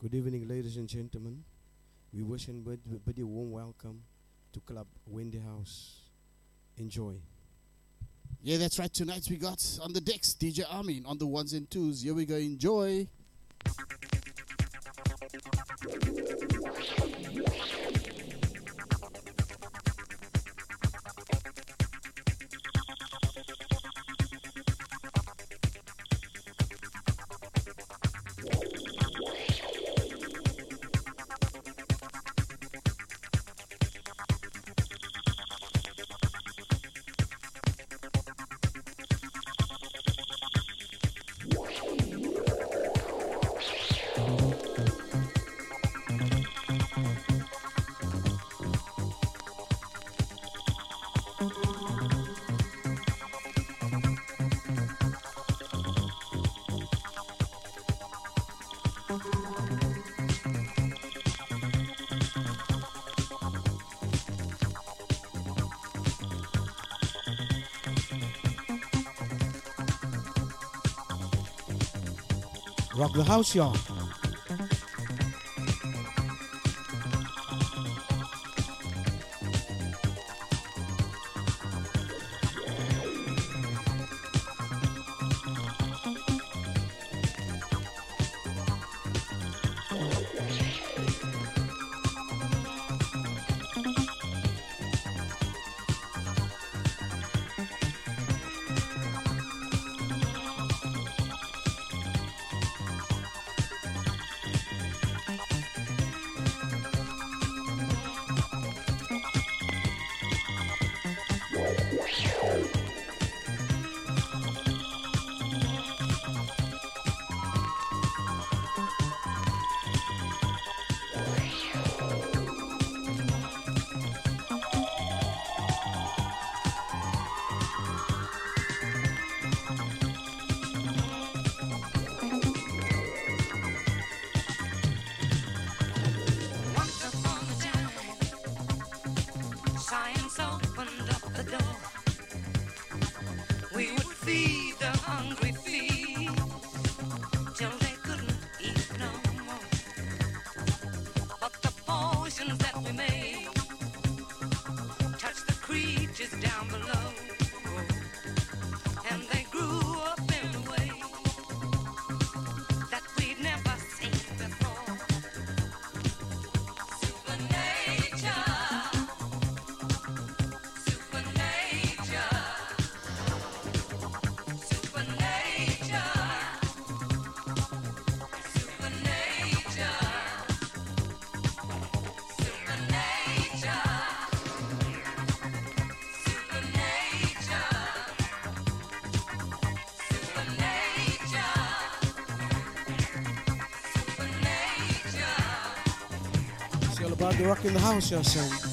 Good evening, ladies and gentlemen. We wish everybody a warm welcome to Club Wendy House. Enjoy. Yeah, that's right. Tonight we got on the decks DJ Amien on the ones and twos. Here we go. Enjoy. The house, y'all. back in the house, y'all saying?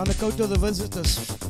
Gaan the out of the visitors.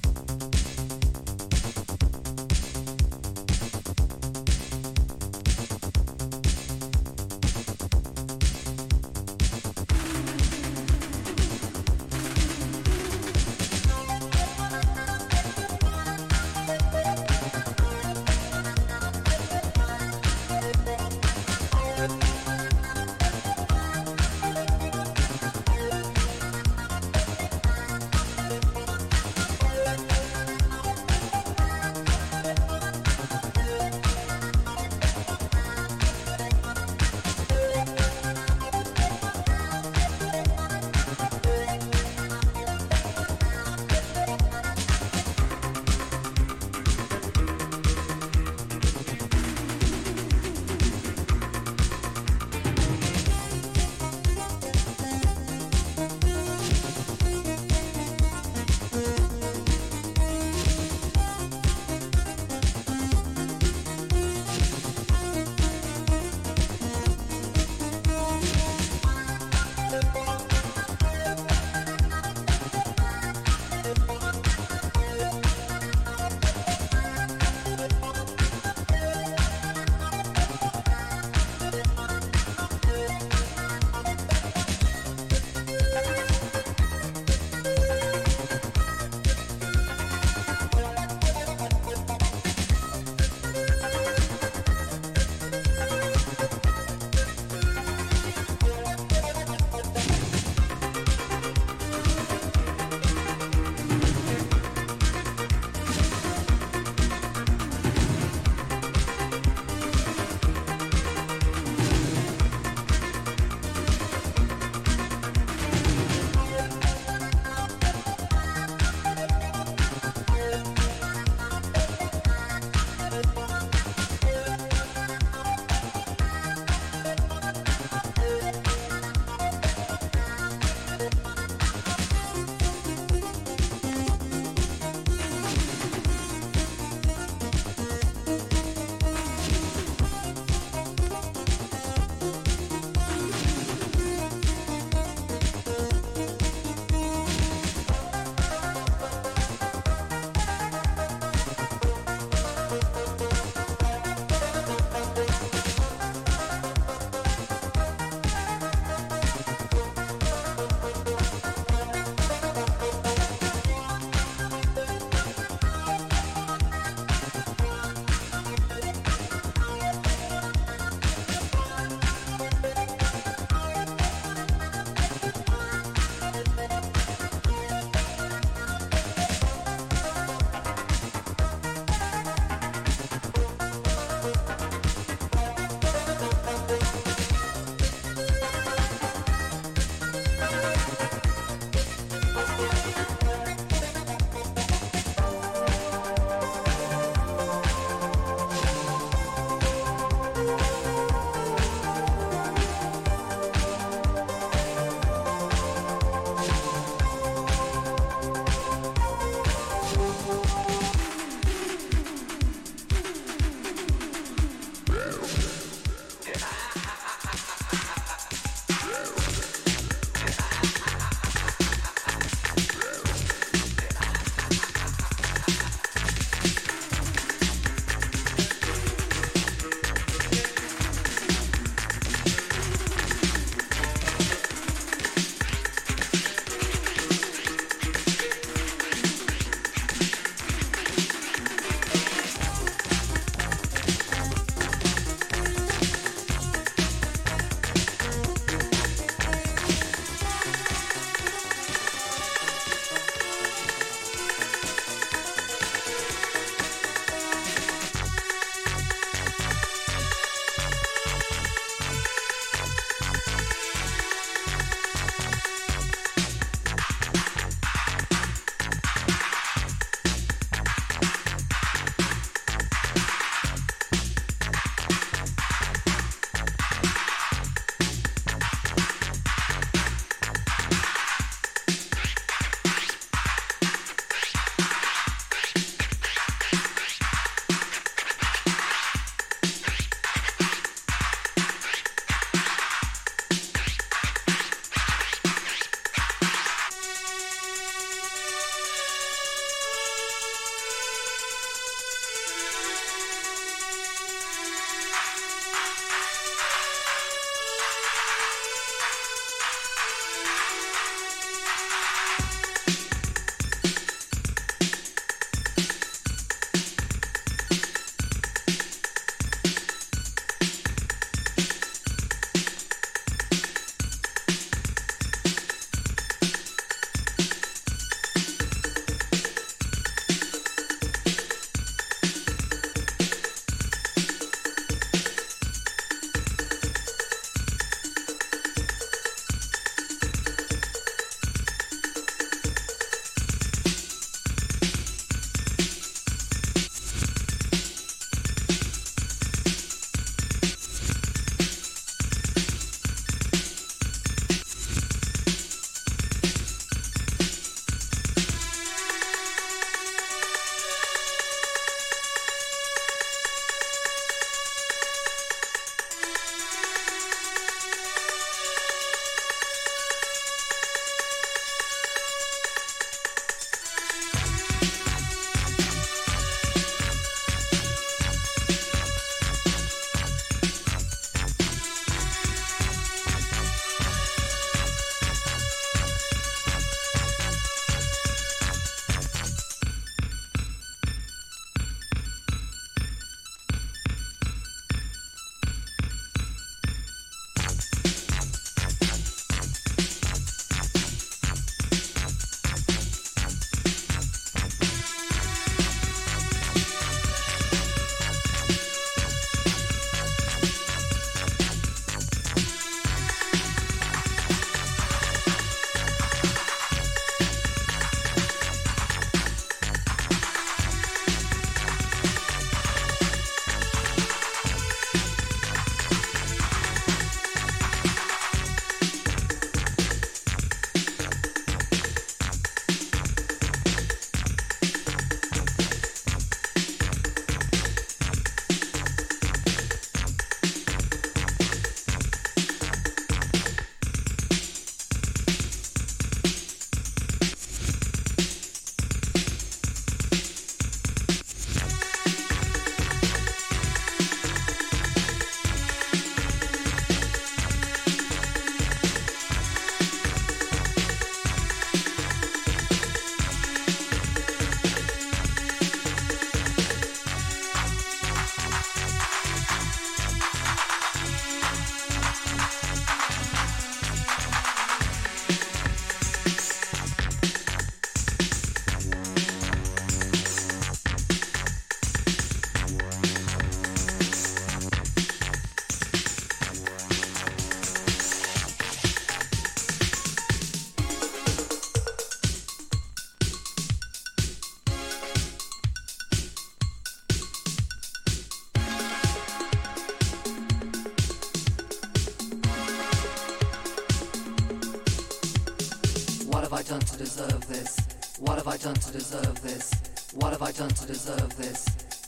done to deserve this? What have I done to deserve this?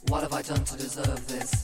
What have I done to deserve this?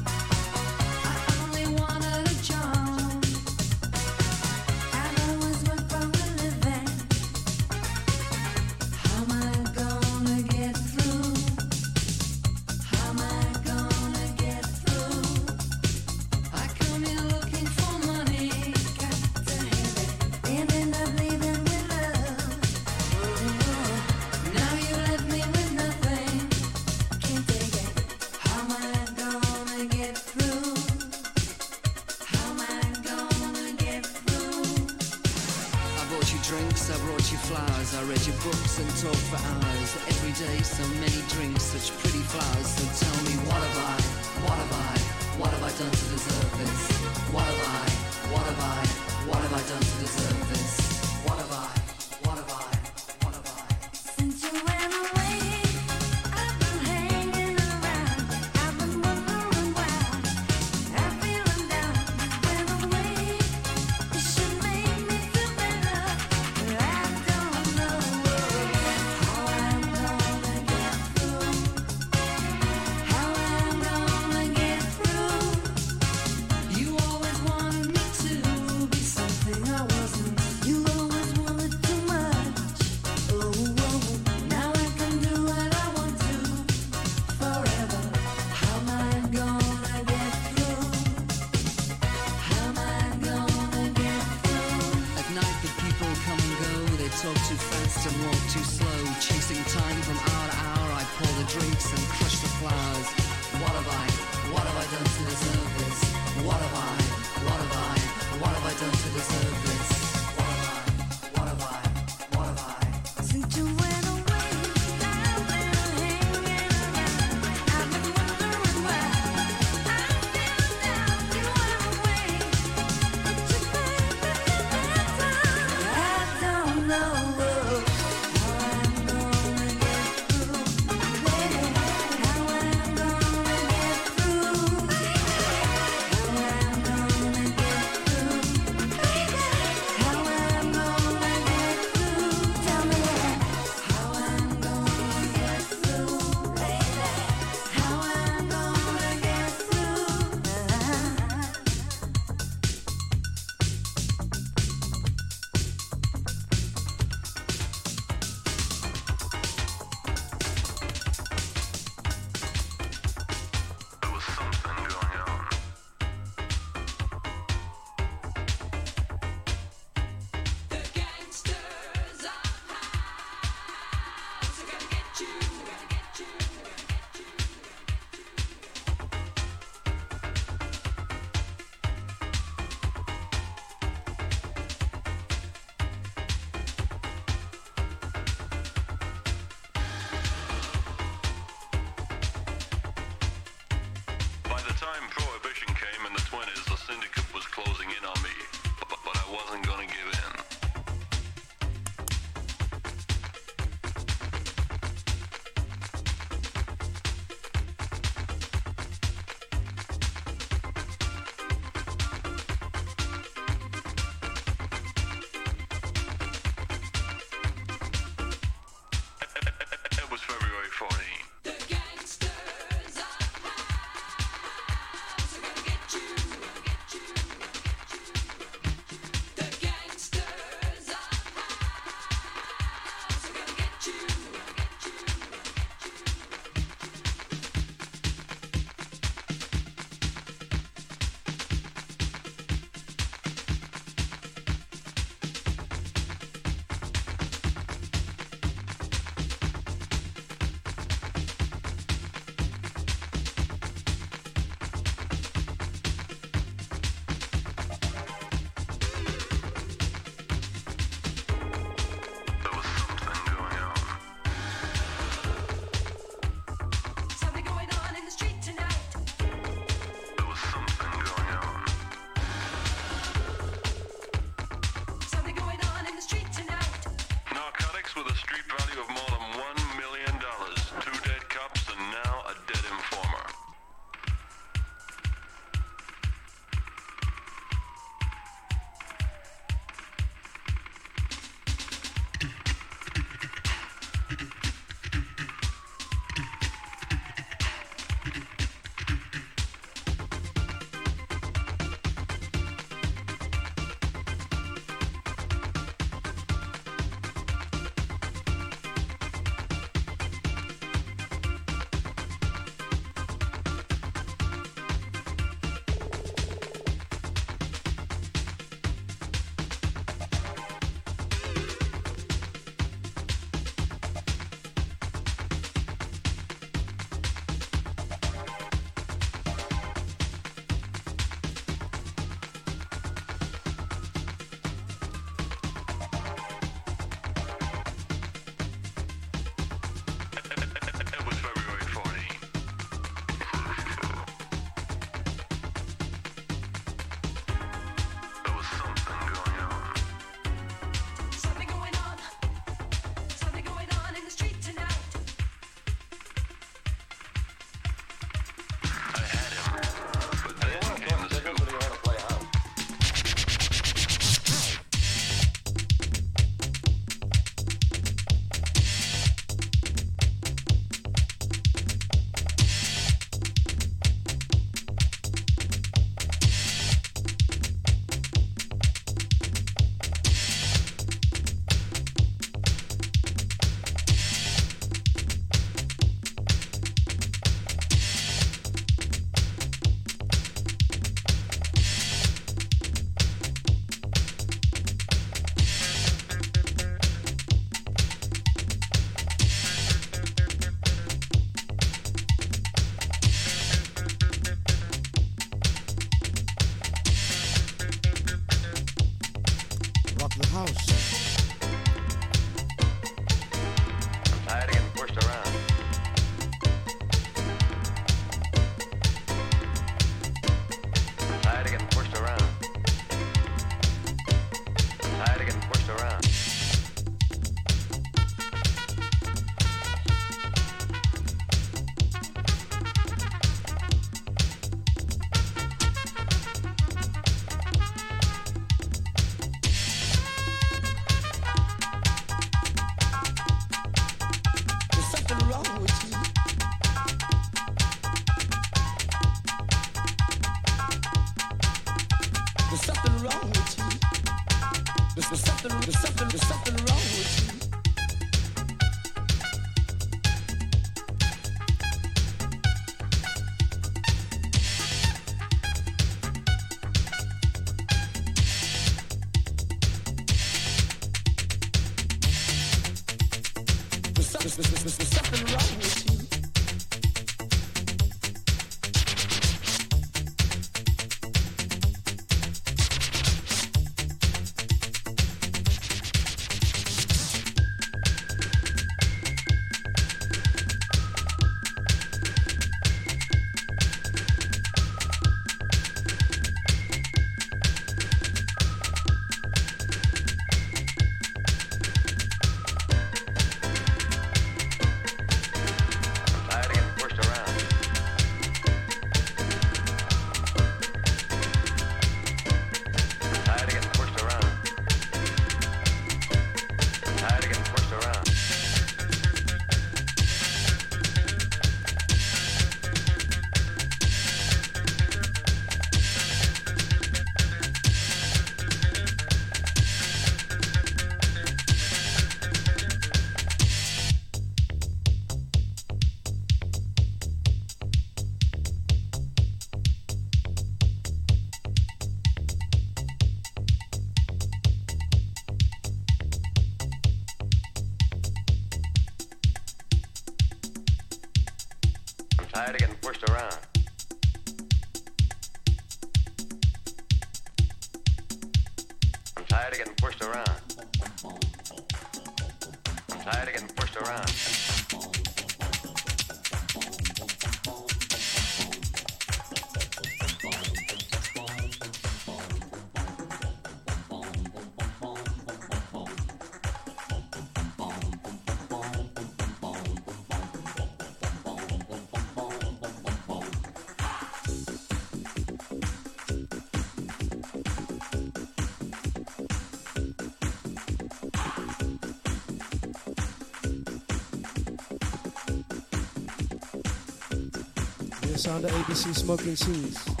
Sound of ABC Smoking Scenes.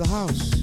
The house.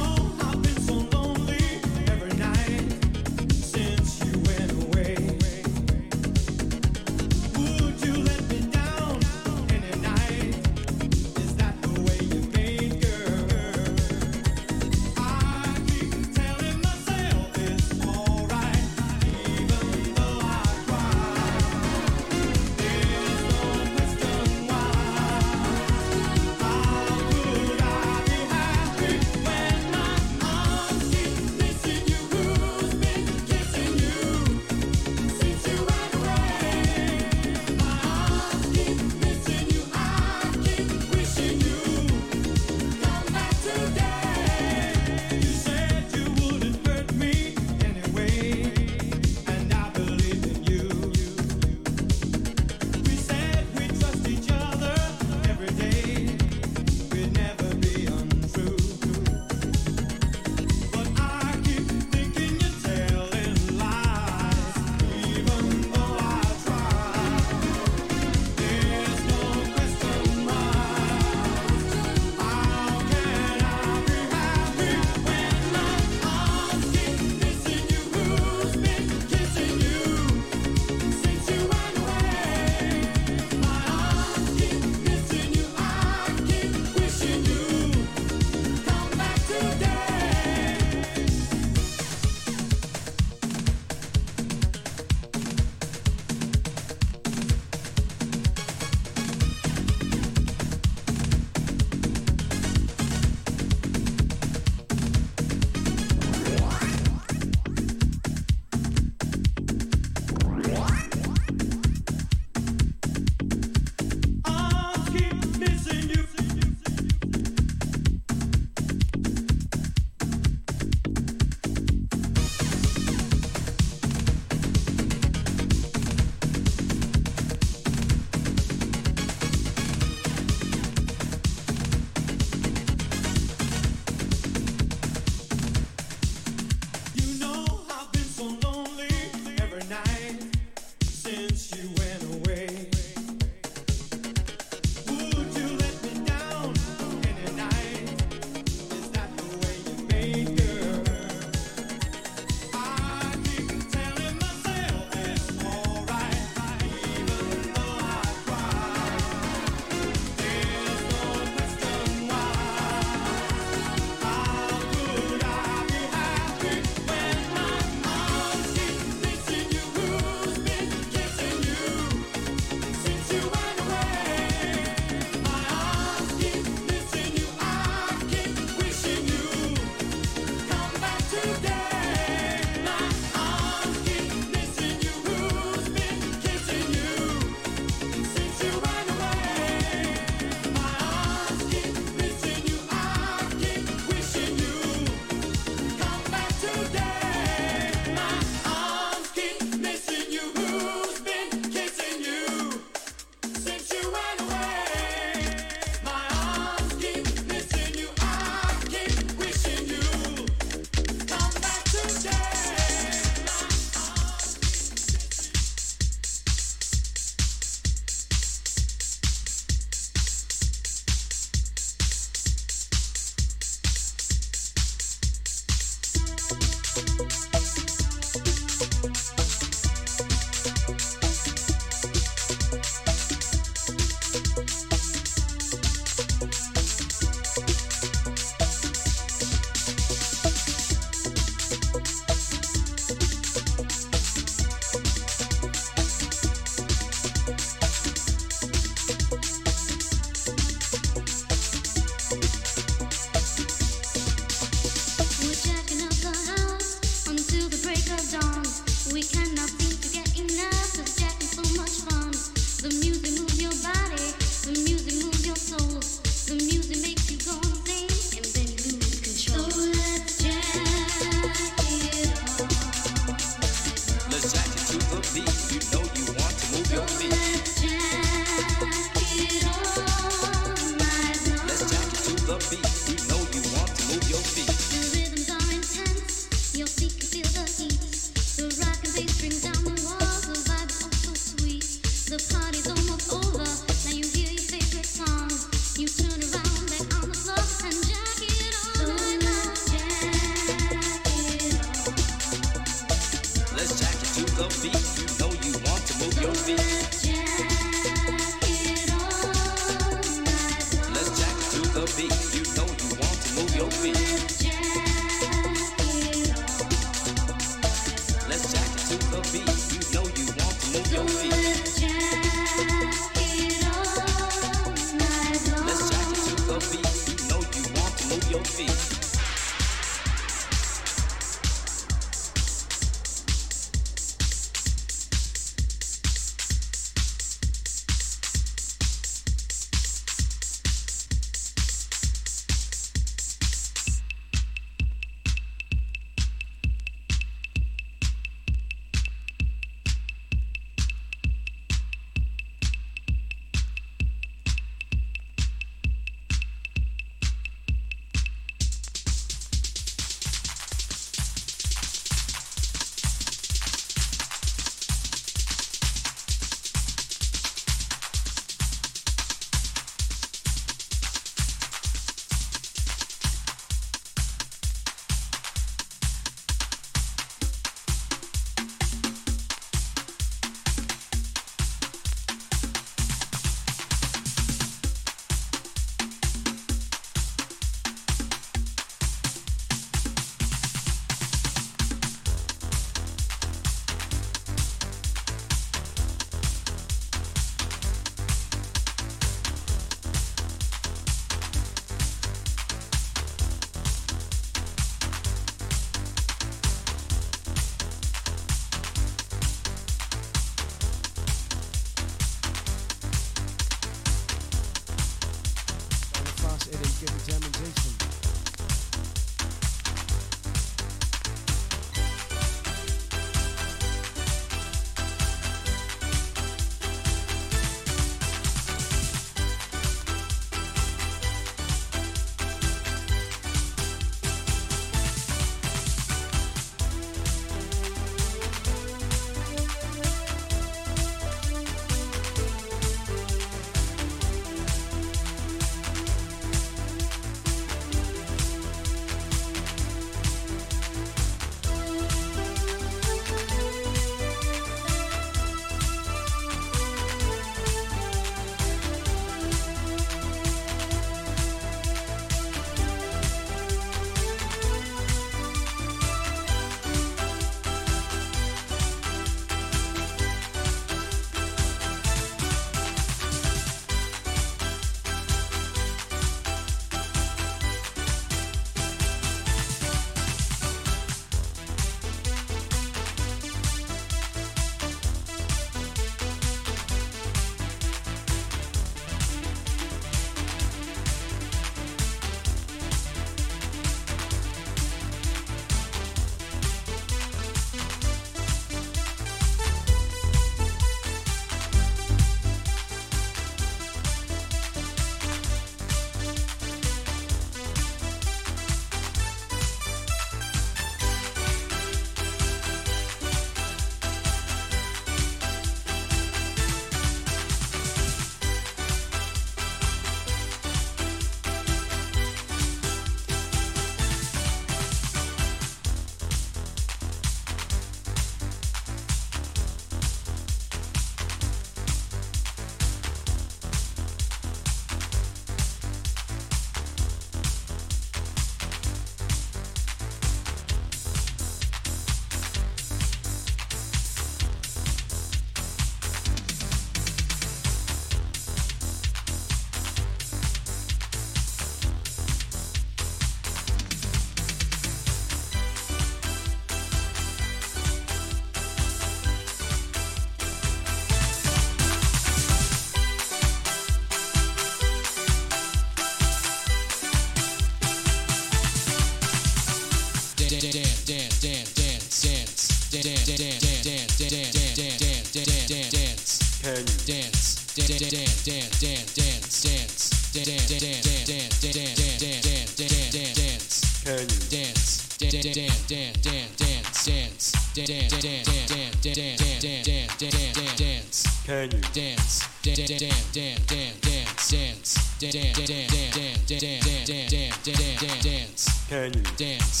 dance.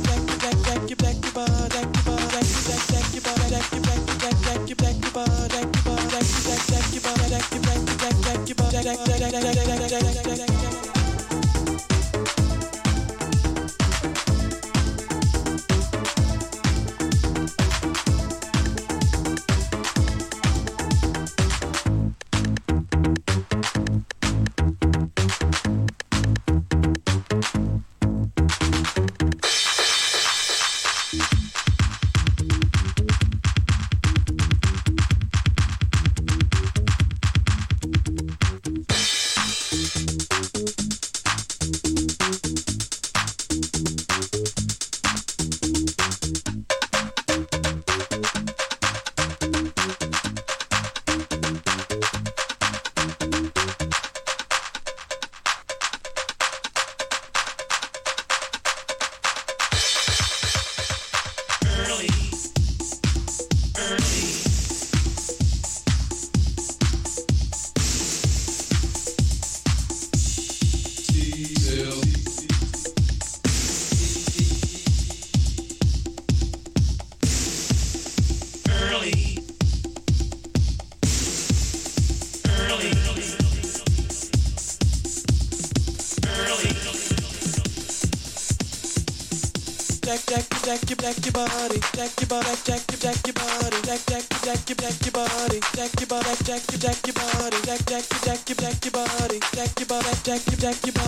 jack, jack, jack.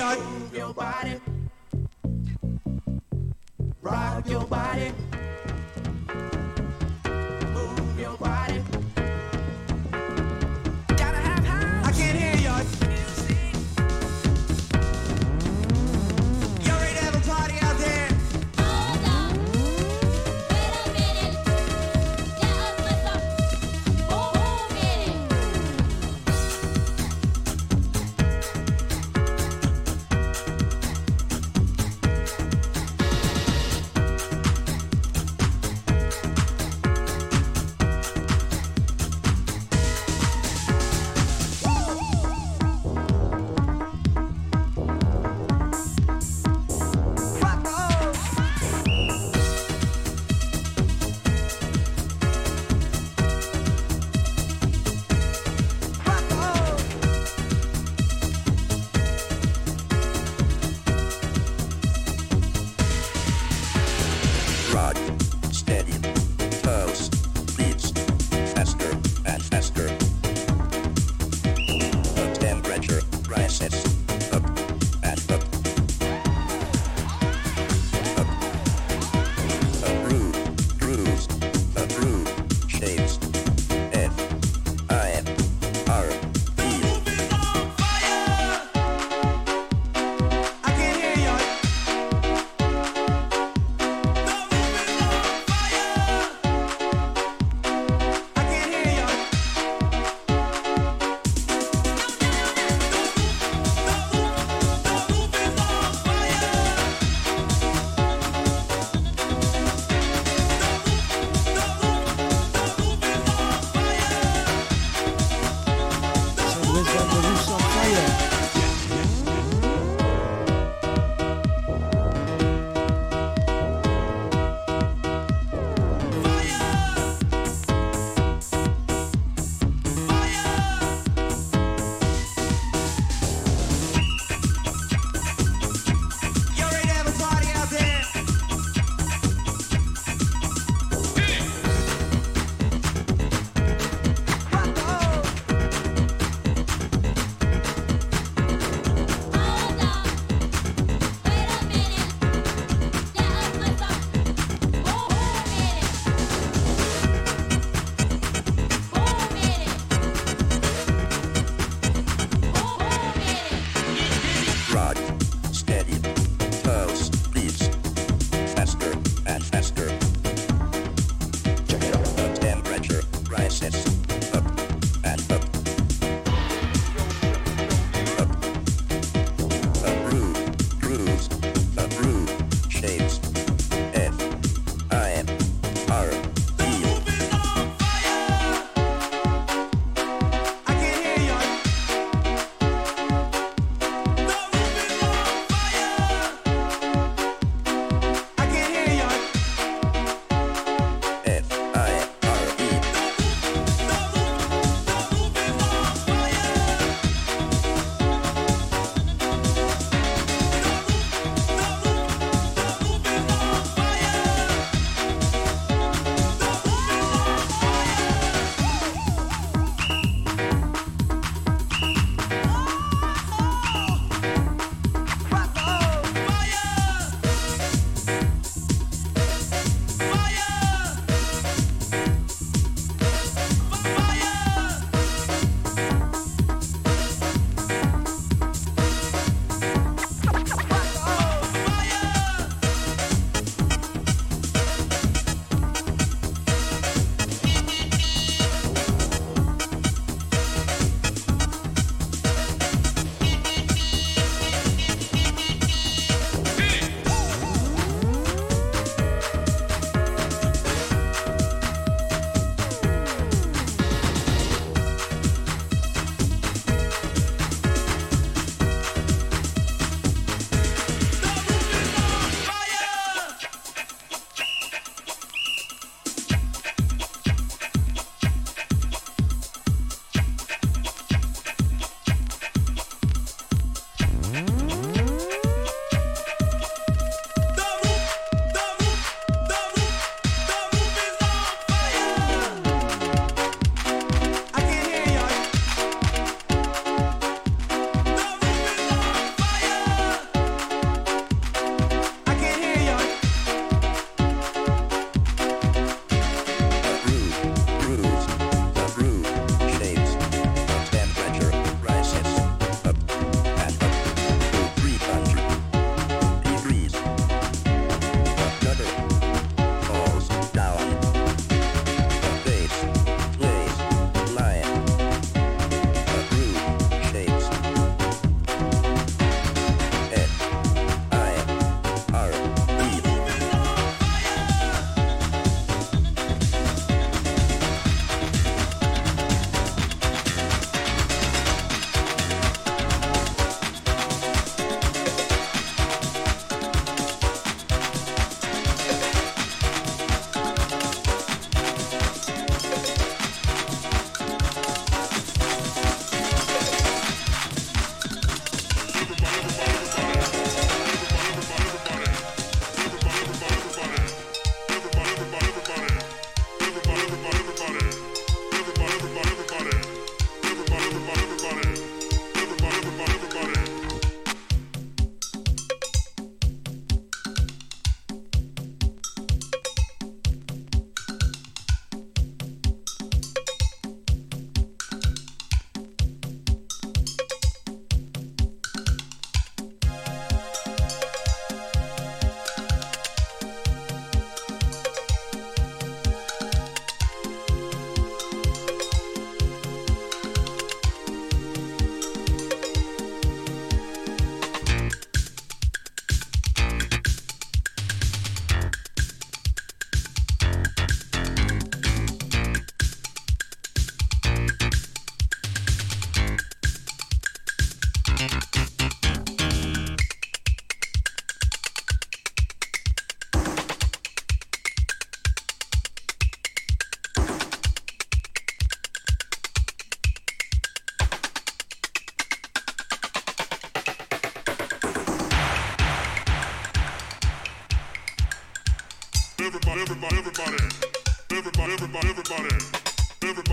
Can't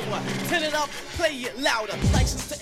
nuclear. Turn it up, play it louder. License to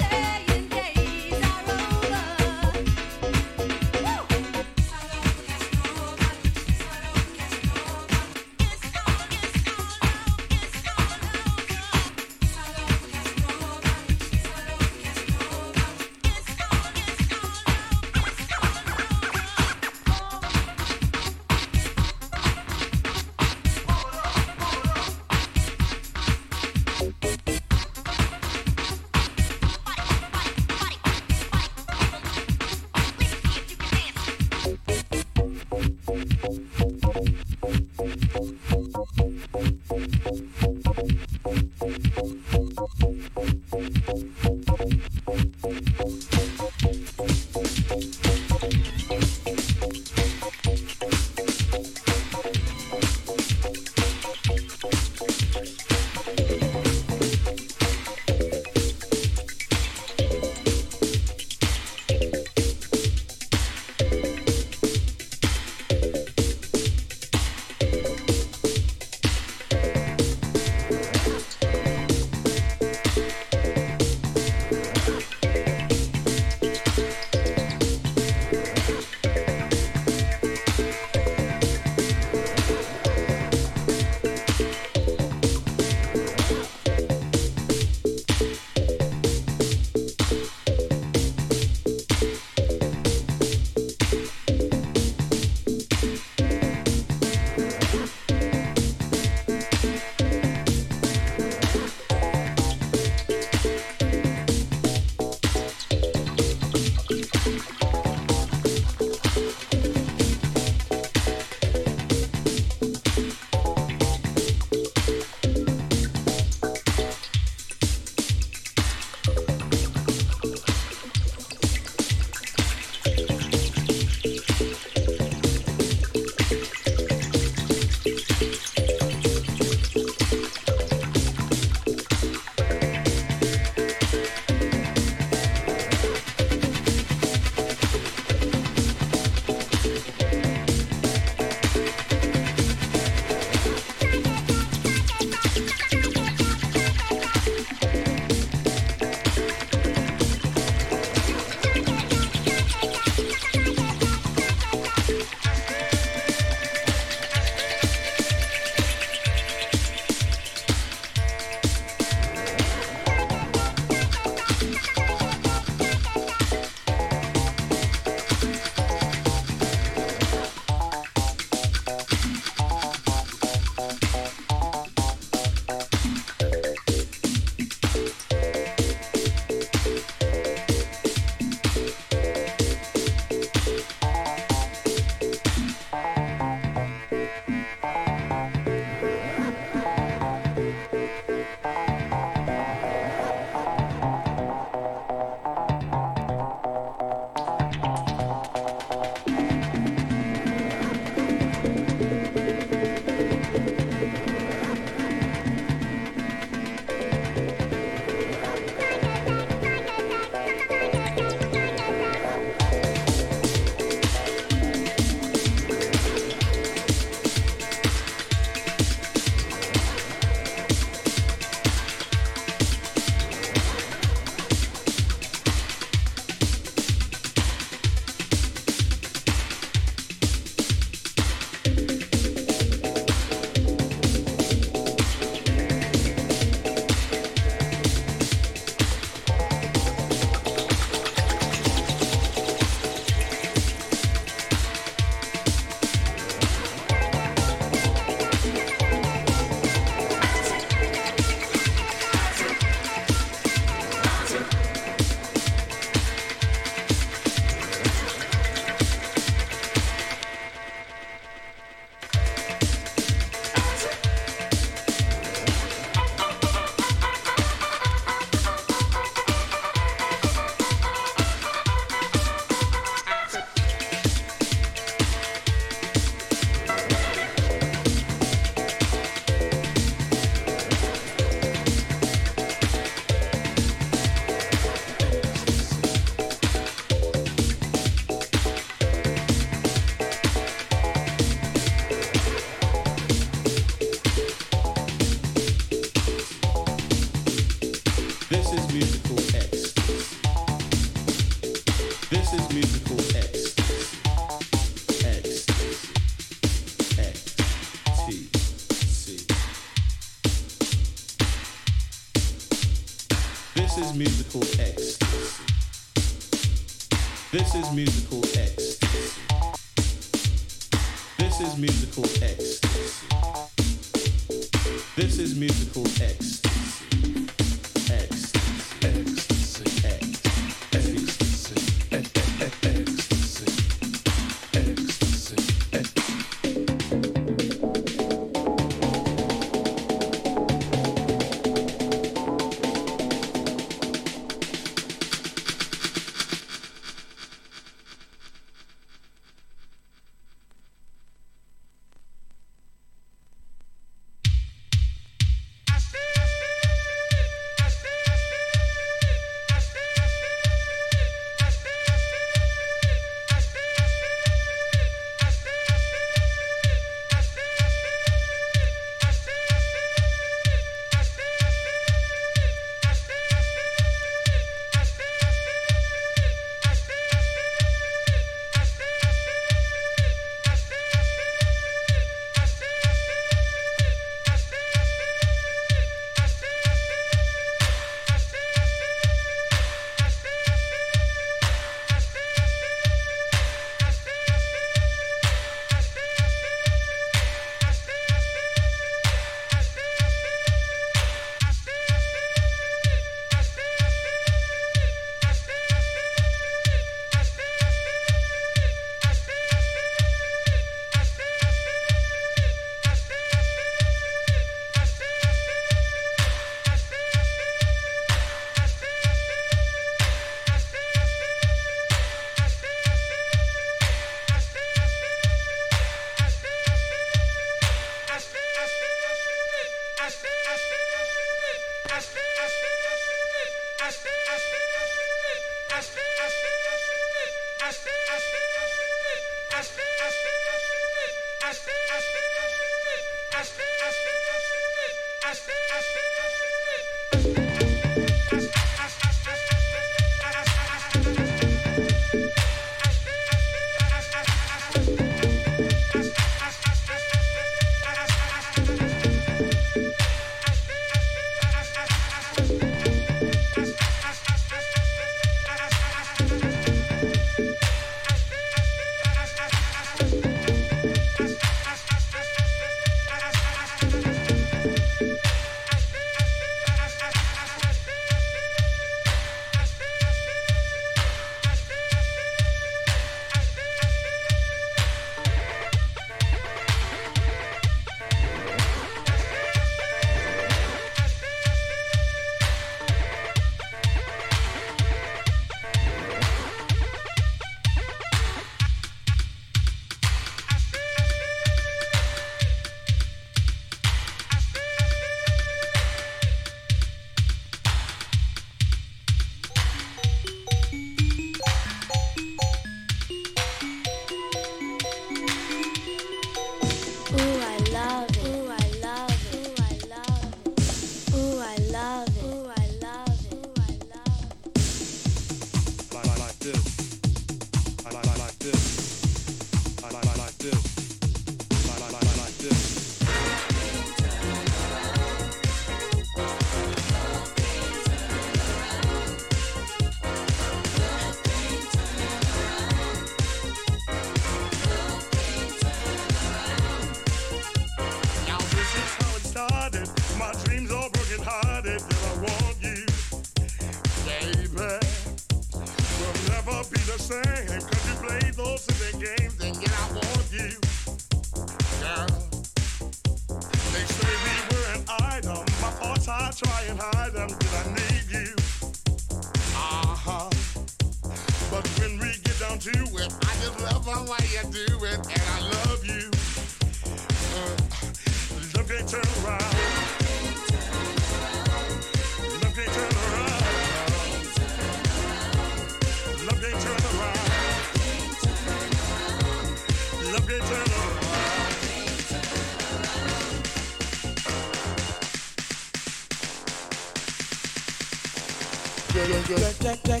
Jack, Jack,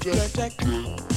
Jack, Jack,